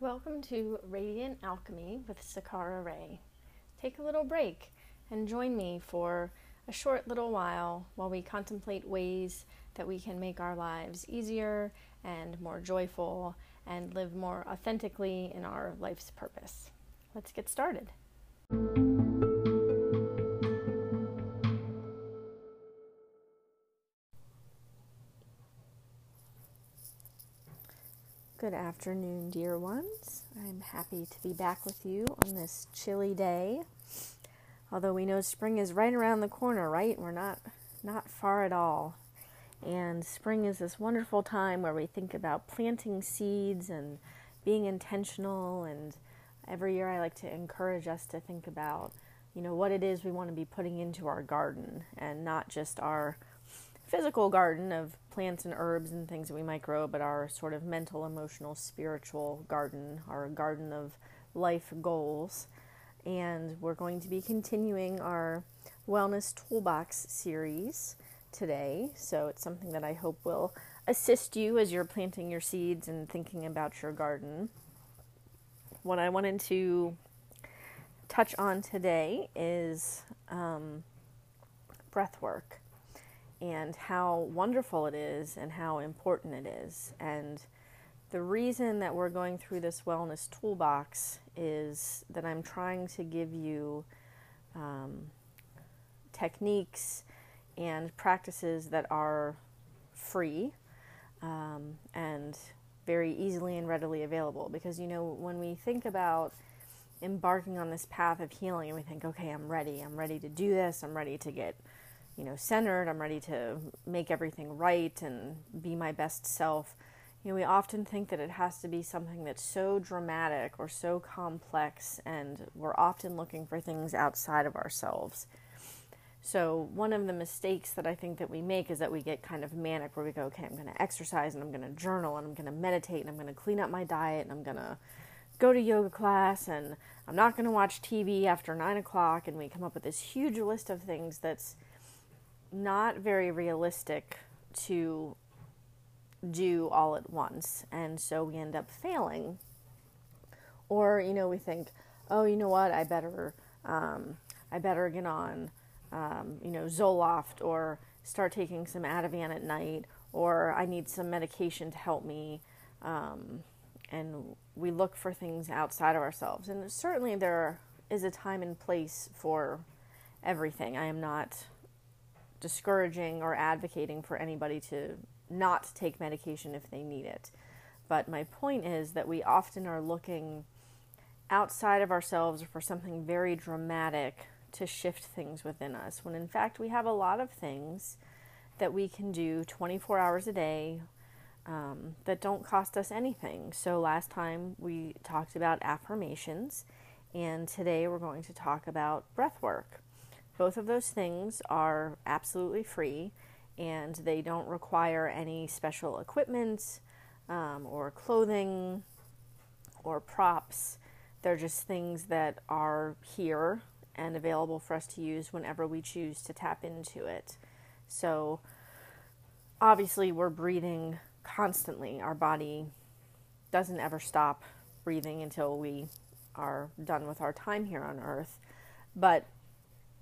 Welcome to Radiant Alchemy with Sakara Ray. Take a little break and join me for a short little while while we contemplate ways that we can make our lives easier and more joyful and live more authentically in our life's purpose. Let's get started. Good afternoon, dear ones. I'm happy to be back with you on this chilly day. Although we know spring is right around the corner, right? We're not not far at all. And spring is this wonderful time where we think about planting seeds and being intentional and every year I like to encourage us to think about, you know, what it is we want to be putting into our garden and not just our physical garden of plants and herbs and things that we might grow, but our sort of mental, emotional, spiritual garden, our garden of life goals. And we're going to be continuing our Wellness Toolbox series today. So it's something that I hope will assist you as you're planting your seeds and thinking about your garden. What I wanted to touch on today is um, breath work and how wonderful it is and how important it is. And the reason that we're going through this wellness toolbox is that I'm trying to give you um, techniques and practices that are free um, and very easily and readily available. Because, you know, when we think about embarking on this path of healing and we think, okay, I'm ready, I'm ready to do this, I'm ready to get you know, centered, I'm ready to make everything right and be my best self. You know, we often think that it has to be something that's so dramatic or so complex, and we're often looking for things outside of ourselves. So, one of the mistakes that I think that we make is that we get kind of manic where we go, okay, I'm going to exercise and I'm going to journal and I'm going to meditate and I'm going to clean up my diet and I'm going to go to yoga class and I'm not going to watch TV after nine o'clock. And we come up with this huge list of things that's not very realistic to do all at once. And so we end up failing. Or, you know, we think, oh, you know what, I better, um, I better get on, um, you know, Zoloft or start taking some Ativan at night, or I need some medication to help me. Um, and we look for things outside of ourselves. And certainly there is a time and place for everything. I am not discouraging or advocating for anybody to not take medication if they need it. But my point is that we often are looking outside of ourselves for something very dramatic to shift things within us, when in fact we have a lot of things that we can do 24 hours a day um, that don't cost us anything. So last time we talked about affirmations, and today we're going to talk about breath work. Both of those things are absolutely free and they don't require any special equipment um, or clothing or props. They're just things that are here and available for us to use whenever we choose to tap into it. So, obviously, we're breathing constantly. Our body doesn't ever stop breathing until we are done with our time here on earth. But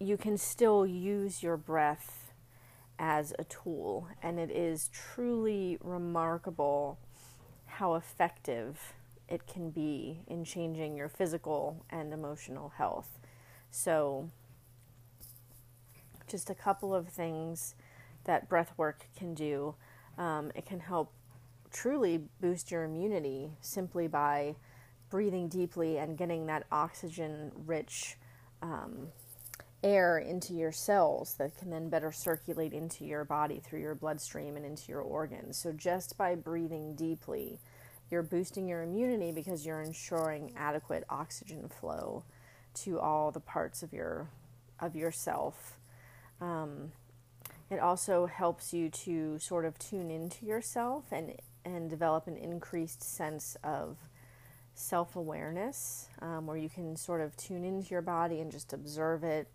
you can still use your breath as a tool, and it is truly remarkable how effective it can be in changing your physical and emotional health. So, just a couple of things that breath work can do. Um, it can help truly boost your immunity simply by breathing deeply and getting that oxygen rich um, air into your cells that can then better circulate into your body through your bloodstream and into your organs. So, just by breathing deeply, you're boosting your immunity because you're ensuring adequate oxygen flow to all the parts of your of yourself. Um, it also helps you to sort of tune into yourself and and develop an increased sense of self awareness, um, where you can sort of tune into your body and just observe it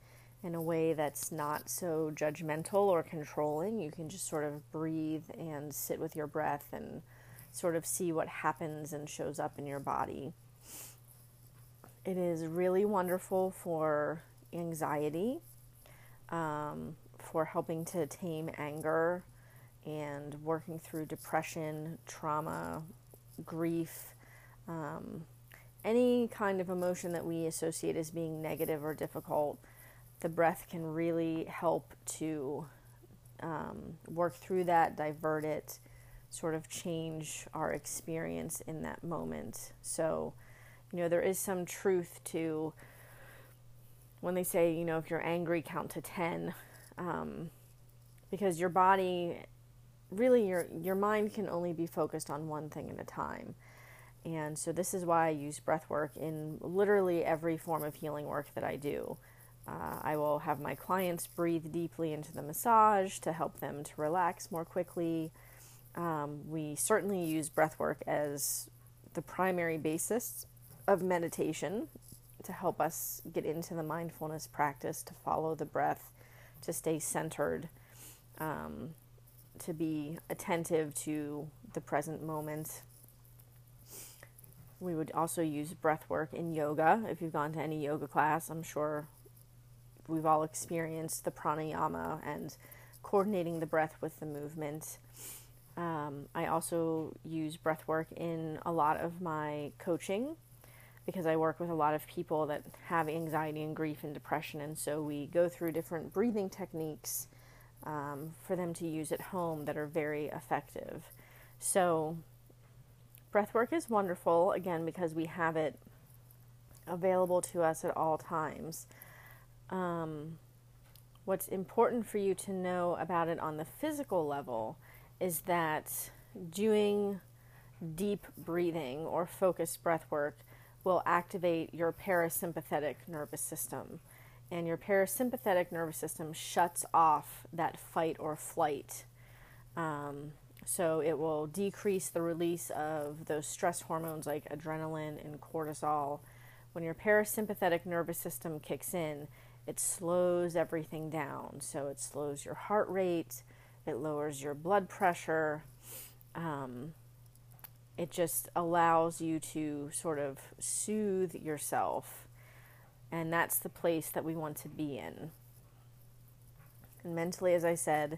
in a way that's not so judgmental or controlling. You can just sort of breathe and sit with your breath and sort of see what happens and shows up in your body. It is really wonderful for anxiety, um, for helping to tame anger and working through depression, trauma, grief, um, any kind of emotion that we associate as being negative or difficult. The breath can really help to um, work through that, divert it, sort of change our experience in that moment. So, you know, there is some truth to when they say, you know, if you're angry, count to 10, um, because your body, really, your, your mind can only be focused on one thing at a time. And so, this is why I use breath work in literally every form of healing work that I do. Uh, I will have my clients breathe deeply into the massage to help them to relax more quickly. Um, we certainly use breath work as the primary basis of meditation to help us get into the mindfulness practice, to follow the breath, to stay centered, um, to be attentive to the present moment. We would also use breath work in yoga. If you've gone to any yoga class, I'm sure we've all experienced the pranayama and coordinating the breath with the movement. Um, I also use breath work in a lot of my coaching because I work with a lot of people that have anxiety and grief and depression, and so we go through different breathing techniques um, for them to use at home that are very effective. So, breath work is wonderful again because we have it available to us at all times. Um, what's important for you to know about it on the physical level is that doing deep breathing or focused breath work will activate your parasympathetic nervous system. And your parasympathetic nervous system shuts off that fight or flight. Um, so it will decrease the release of those stress hormones like adrenaline and cortisol. When your parasympathetic nervous system kicks in, it slows everything down. So it slows your heart rate, it lowers your blood pressure. Um, it just allows you to sort of soothe yourself. And that's the place that we want to be in. And mentally, as I said,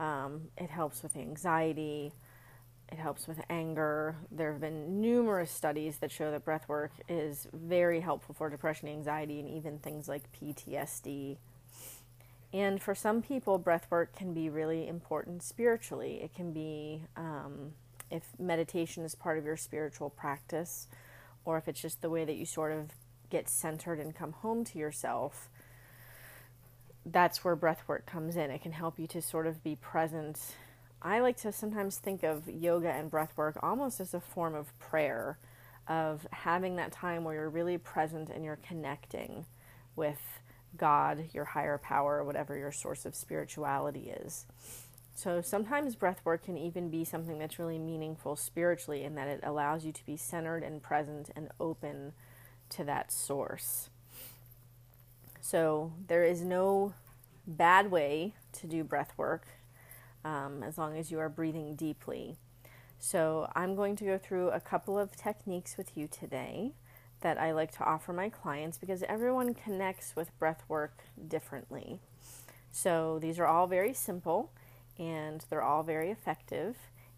um, it helps with anxiety, it helps with anger. There have been numerous studies that show that breath work is very helpful for depression, anxiety, and even things like PTSD. And for some people, breath work can be really important spiritually. It can be um, if meditation is part of your spiritual practice, or if it's just the way that you sort of get centered and come home to yourself. That's where breath work comes in. It can help you to sort of be present. I like to sometimes think of yoga and breath work almost as a form of prayer, of having that time where you're really present and you're connecting with God, your higher power, whatever your source of spirituality is. So sometimes breath work can even be something that's really meaningful spiritually in that it allows you to be centered and present and open to that source. So there is no bad way to do breath work um, as long as you are breathing deeply. So I'm going to go through a couple of techniques with you today that I like to offer my clients because everyone connects with breath work differently. So these are all very simple and they're all very effective.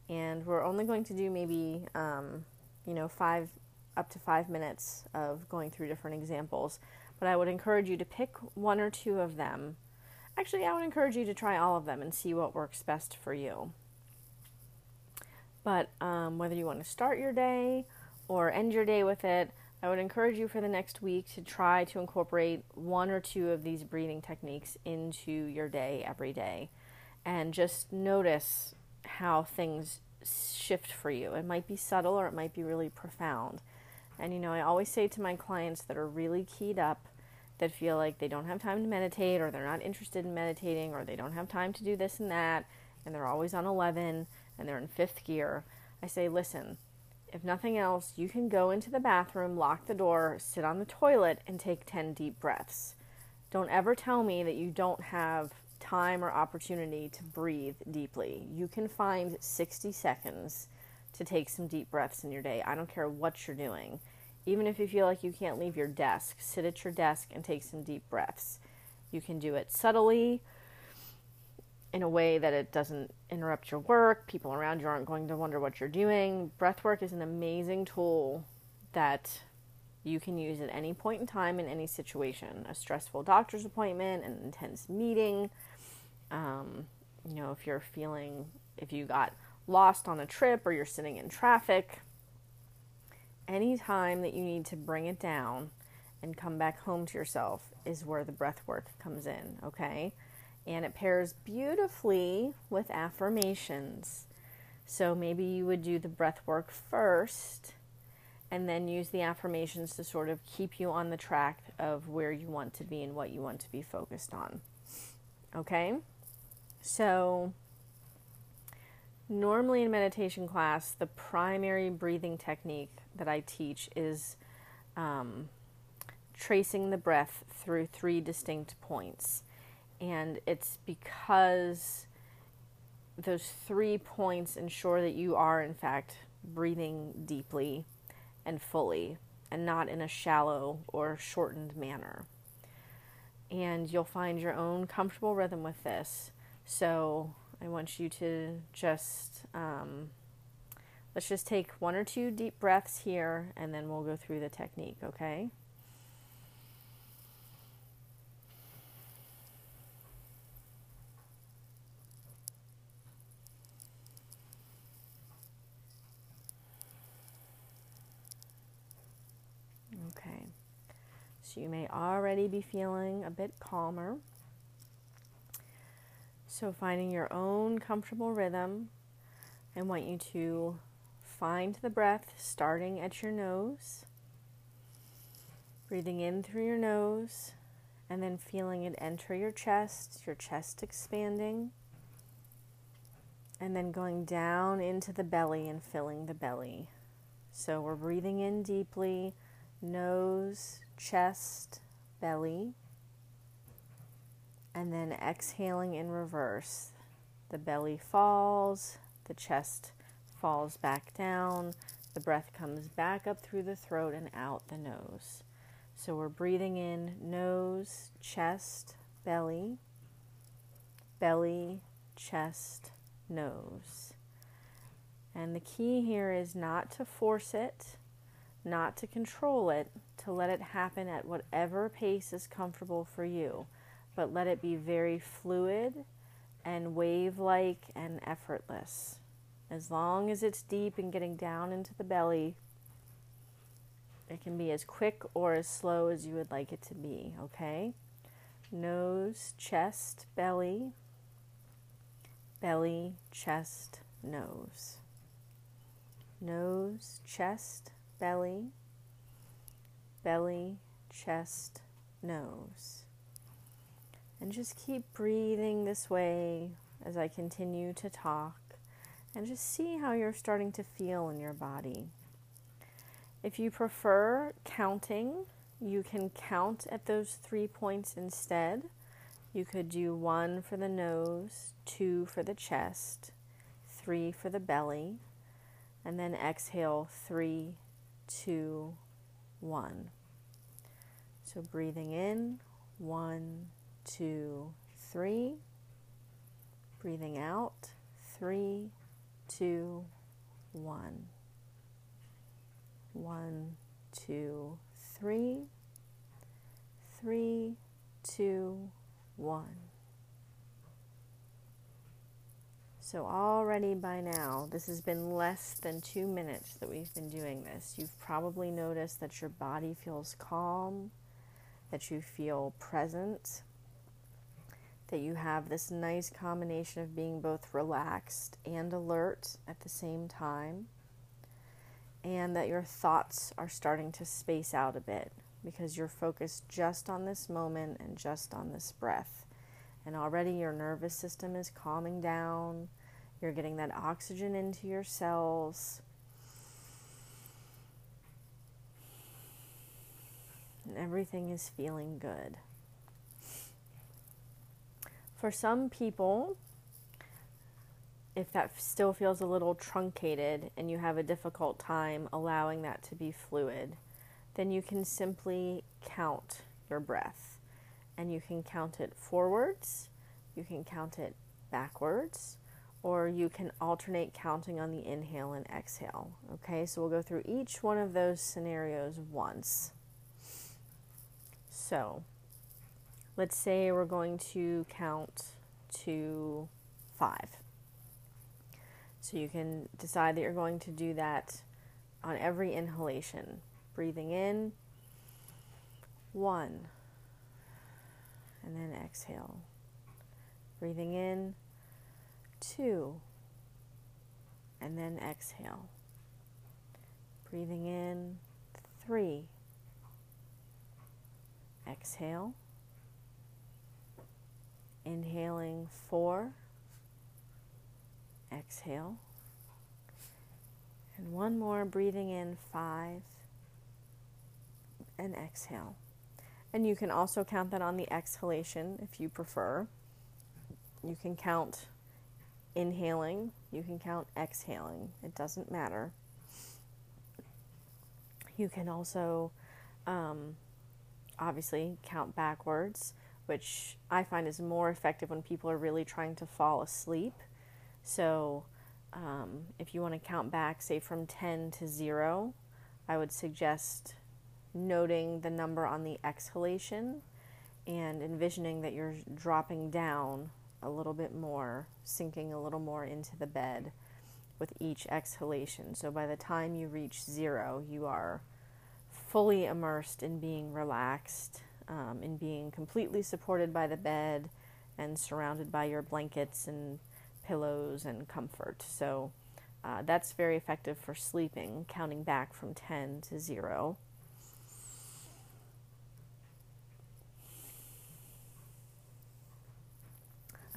And we're only going to do maybe, um, you know, five up to five minutes of going through different examples. But I would encourage you to pick one or two of them. Actually, I would encourage you to try all of them and see what works best for you. But um, whether you want to start your day or end your day with it, I would encourage you for the next week to try to incorporate one or two of these breathing techniques into your day every day and just notice how things shift for you. It might be subtle or it might be really profound. And you know, I always say to my clients that are really keyed up, that feel like they don't have time to meditate or they're not interested in meditating or they don't have time to do this and that and they're always on 11 and they're in fifth gear. I say, listen, if nothing else, you can go into the bathroom, lock the door, sit on the toilet, and take 10 deep breaths. Don't ever tell me that you don't have time or opportunity to breathe deeply. You can find 60 seconds to take some deep breaths in your day. I don't care what you're doing. Even if you feel like you can't leave your desk, sit at your desk and take some deep breaths. You can do it subtly in a way that it doesn't interrupt your work. People around you aren't going to wonder what you're doing. Breath work is an amazing tool that you can use at any point in time in any situation a stressful doctor's appointment, an intense meeting. Um, you know, if you're feeling, if you got lost on a trip or you're sitting in traffic, any time that you need to bring it down and come back home to yourself is where the breath work comes in, okay? And it pairs beautifully with affirmations. So maybe you would do the breath work first and then use the affirmations to sort of keep you on the track of where you want to be and what you want to be focused on. Okay? So, normally in meditation class, the primary breathing technique that I teach is um, tracing the breath through three distinct points. And it's because those three points ensure that you are, in fact, breathing deeply and fully and not in a shallow or shortened manner. And you'll find your own comfortable rhythm with this. So I want you to just, um, let's just take one or two deep breaths here and then we'll go through the technique, okay? Okay, so you may already be feeling a bit calmer. So, finding your own comfortable rhythm, I want you to find the breath starting at your nose, breathing in through your nose, and then feeling it enter your chest, your chest expanding, and then going down into the belly and filling the belly. So, we're breathing in deeply, nose chest, belly, and then exhaling in reverse. The belly falls, the chest falls back down, the breath comes back up through the throat and out the nose. So we're breathing in nose, chest, belly, belly, chest, nose. And the key here is not to force it, not to control it, to let it happen at whatever pace is comfortable for you, but let it be very fluid and wave like and effortless. As long as it's deep and getting down into the belly, it can be as quick or as slow as you would like it to be, okay? Nose, chest, belly, belly, chest, nose. Nose, chest, belly, belly, chest, nose. And just keep breathing this way as I continue to talk and just see how you're starting to feel in your body. If you prefer counting, you can count at those three points instead. You could do one for the nose, two for the chest, three for the belly, and then exhale three, two, one. So breathing in, one, two, three. Breathing out, three, two, one. One, two, three. Three, two, one. So, already by now, this has been less than two minutes that we've been doing this. You've probably noticed that your body feels calm, that you feel present, that you have this nice combination of being both relaxed and alert at the same time, and that your thoughts are starting to space out a bit because you're focused just on this moment and just on this breath. And already your nervous system is calming down you're getting that oxygen into your cells. And everything is feeling good. For some people, if that still feels a little truncated and you have a difficult time allowing that to be fluid, then you can simply count your breath. And you can count it forwards, you can count it backwards, or you can alternate counting on the inhale and exhale. Okay, so we'll go through each one of those scenarios once. So, let's say we're going to count to five. So you can decide that you're going to do that on every inhalation. Breathing in, one, and then exhale. Breathing in, two, and then exhale. Breathing in, three, exhale. Inhaling, four, exhale. And one more, breathing in, five, and exhale. And you can also count that on the exhalation if you prefer. You can count inhaling, you can count exhaling, it doesn't matter. You can also um, obviously count backwards, which I find is more effective when people are really trying to fall asleep. So, um, if you want to count back, say from 10 to 0, I would suggest noting the number on the exhalation and envisioning that you're dropping down a little bit more, sinking a little more into the bed with each exhalation. So by the time you reach zero, you are fully immersed in being relaxed, um, in being completely supported by the bed and surrounded by your blankets and pillows and comfort. So uh, that's very effective for sleeping, counting back from 10 to 0.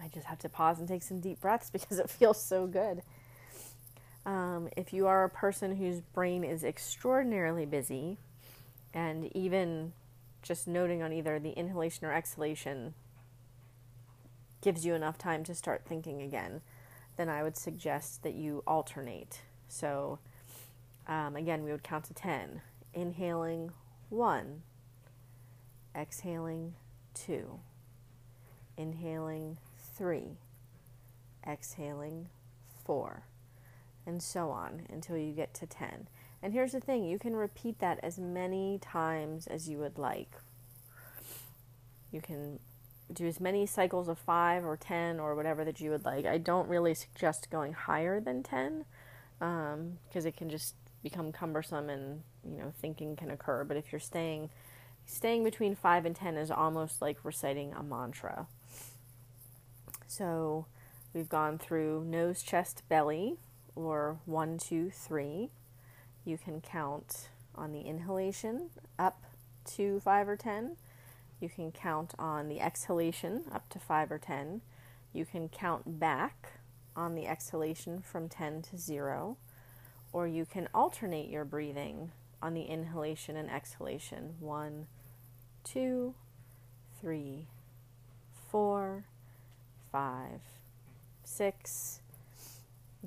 I just have to pause and take some deep breaths because it feels so good. Um, if you are a person whose brain is extraordinarily busy, and even just noting on either the inhalation or exhalation gives you enough time to start thinking again, then I would suggest that you alternate. So, um, again, we would count to 10. Inhaling, one. Exhaling, two. Inhaling, three, exhaling four, and so on until you get to 10. And here's the thing you can repeat that as many times as you would like. You can do as many cycles of five or 10 or whatever that you would like. I don't really suggest going higher than 10 because um, it can just become cumbersome and you know thinking can occur but if you're staying staying between 5 and 10 is almost like reciting a mantra so we've gone through nose, chest, belly, or one, two, three. You can count on the inhalation up to five or ten. You can count on the exhalation up to five or ten. You can count back on the exhalation from 10 to 0, or you can alternate your breathing on the inhalation and exhalation. One, two, three, four, five, six,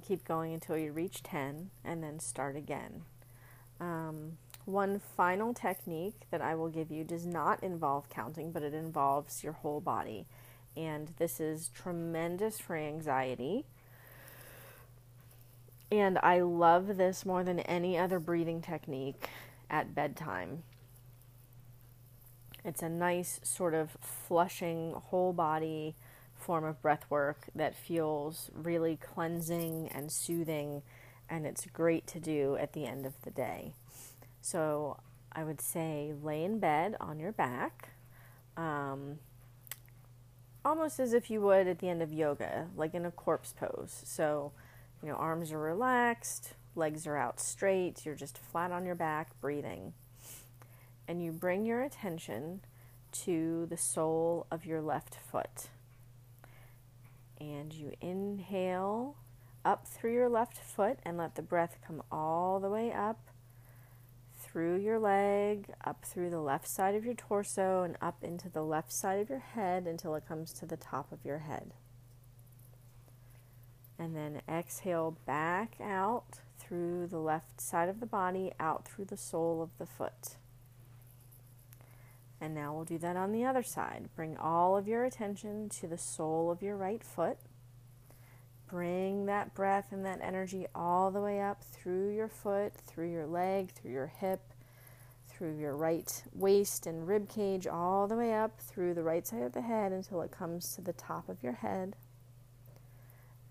keep going until you reach 10 and then start again. Um, one final technique that I will give you does not involve counting, but it involves your whole body. And this is tremendous for anxiety. And I love this more than any other breathing technique at bedtime. It's a nice sort of flushing whole body form of breath work that feels really cleansing and soothing, and it's great to do at the end of the day. So I would say lay in bed on your back, um, almost as if you would at the end of yoga, like in a corpse pose. So, you know, arms are relaxed, legs are out straight, you're just flat on your back, breathing. And you bring your attention to the sole of your left foot and you inhale up through your left foot and let the breath come all the way up through your leg, up through the left side of your torso, and up into the left side of your head until it comes to the top of your head. And then exhale back out through the left side of the body, out through the sole of the foot. And now we'll do that on the other side. Bring all of your attention to the sole of your right foot. Bring that breath and that energy all the way up through your foot, through your leg, through your hip, through your right waist and rib cage, all the way up through the right side of the head until it comes to the top of your head.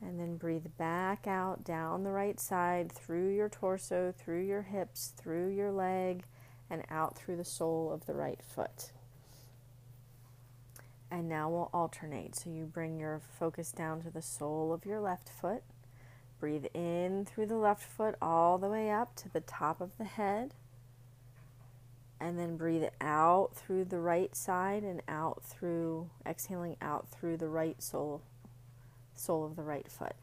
And then breathe back out down the right side through your torso, through your hips, through your leg, and out through the sole of the right foot. And now we'll alternate. So you bring your focus down to the sole of your left foot. Breathe in through the left foot all the way up to the top of the head. And then breathe out through the right side and out through, exhaling out through the right sole, sole of the right foot.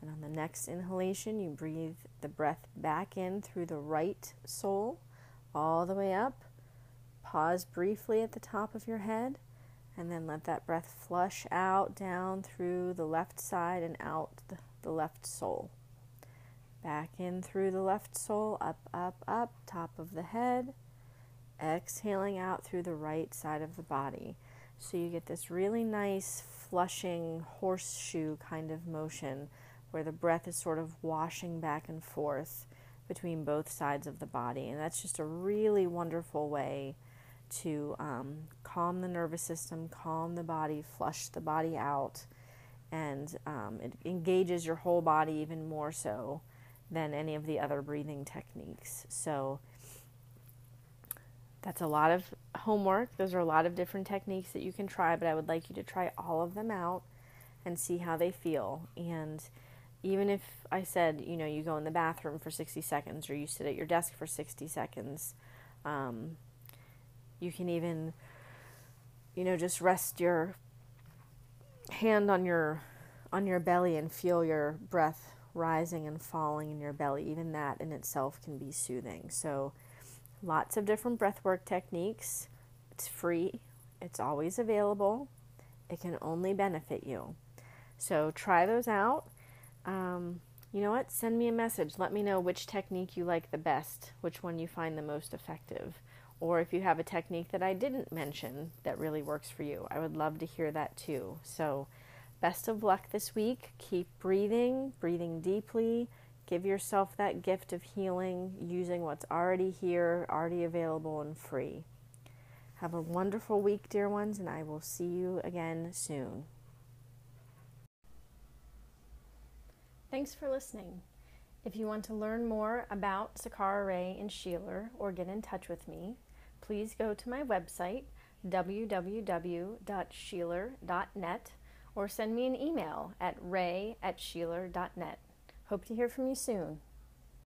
And on the next inhalation, you breathe the breath back in through the right sole all the way up. Pause briefly at the top of your head and then let that breath flush out down through the left side and out the, left sole. Back in through the left sole, up, up, up, top of the head. Exhaling out through the right side of the body. So you get this really nice flushing horseshoe kind of motion where the breath is sort of washing back and forth between both sides of the body. And that's just a really wonderful way to um, calm the nervous system, calm the body, flush the body out, and um, it engages your whole body even more so than any of the other breathing techniques. So that's a lot of homework. Those are a lot of different techniques that you can try, but I would like you to try all of them out and see how they feel. And even if I said, you know, you go in the bathroom for 60 seconds or you sit at your desk for 60 seconds, um, you can even, you know, just rest your hand on your on your belly and feel your breath rising and falling in your belly. Even that in itself can be soothing. So, lots of different breathwork techniques. It's free. It's always available. It can only benefit you. So try those out. Um, you know what? Send me a message. Let me know which technique you like the best, which one you find the most effective or if you have a technique that I didn't mention that really works for you. I would love to hear that too. So, best of luck this week. Keep breathing, breathing deeply. Give yourself that gift of healing using what's already here, already available, and free. Have a wonderful week, dear ones, and I will see you again soon. Thanks for listening. If you want to learn more about Sakara Ray and Sheeler or get in touch with me, please go to my website, www.sheeler.net, or send me an email at ray at sheeler.net. Hope to hear from you soon.